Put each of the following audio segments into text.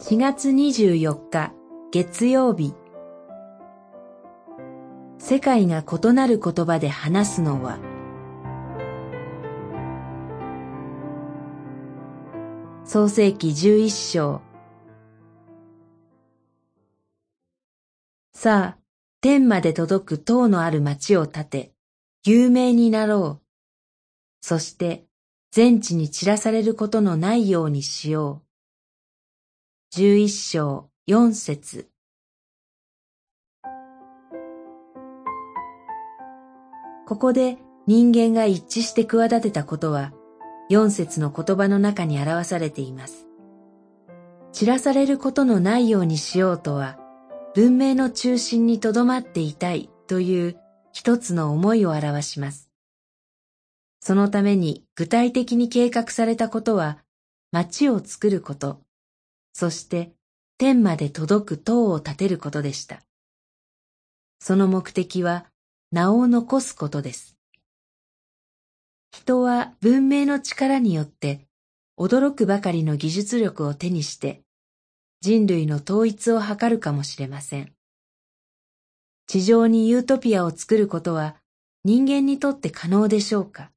4月24日月曜日世界が異なる言葉で話すのは創世紀11章さあ、天まで届く塔のある町を建て、有名になろう。そして、全地に散らされることのないようにしよう。十一章四節ここで人間が一致して企てたことは四節の言葉の中に表されています。散らされることのないようにしようとは文明の中心にとどまっていたいという一つの思いを表します。そのために具体的に計画されたことは町を作ること、そして天まで届く塔を建てることでした。その目的は名を残すことです。人は文明の力によって驚くばかりの技術力を手にして人類の統一を図るかもしれません。地上にユートピアを作ることは人間にとって可能でしょうか？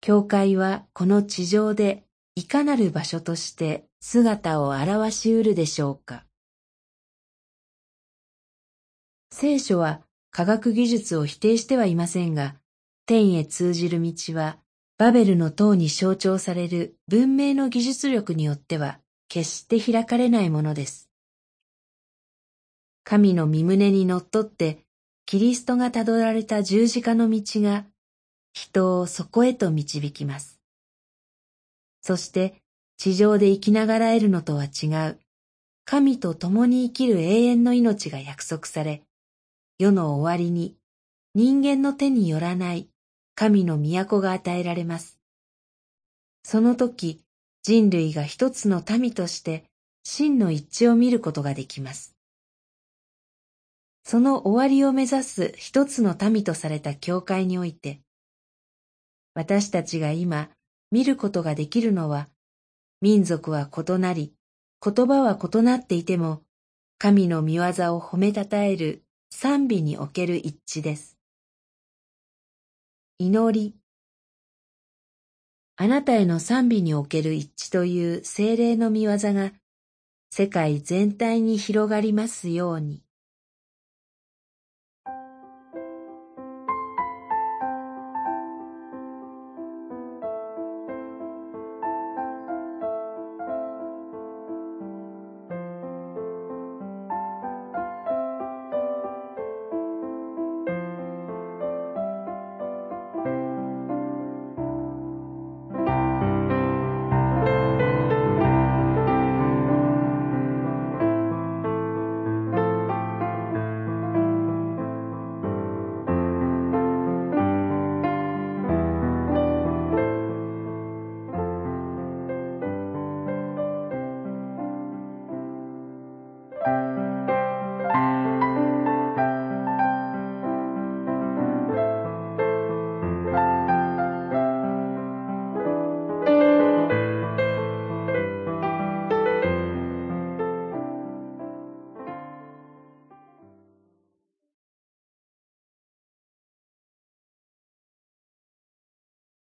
教会はこの地上でいかなる場所として姿を現しうるでしょうか聖書は科学技術を否定してはいませんが、天へ通じる道はバベルの塔に象徴される文明の技術力によっては決して開かれないものです。神の身胸にのっとってキリストがたどられた十字架の道が人をそこへと導きます。そして地上で生きながら得るのとは違う、神と共に生きる永遠の命が約束され、世の終わりに人間の手によらない神の都が与えられます。その時、人類が一つの民として真の一致を見ることができます。その終わりを目指す一つの民とされた教会において、私たちが今見ることができるのは、民族は異なり、言葉は異なっていても、神の見業を褒めたたえる賛美における一致です。祈り。あなたへの賛美における一致という精霊の見業が世界全体に広がりますように。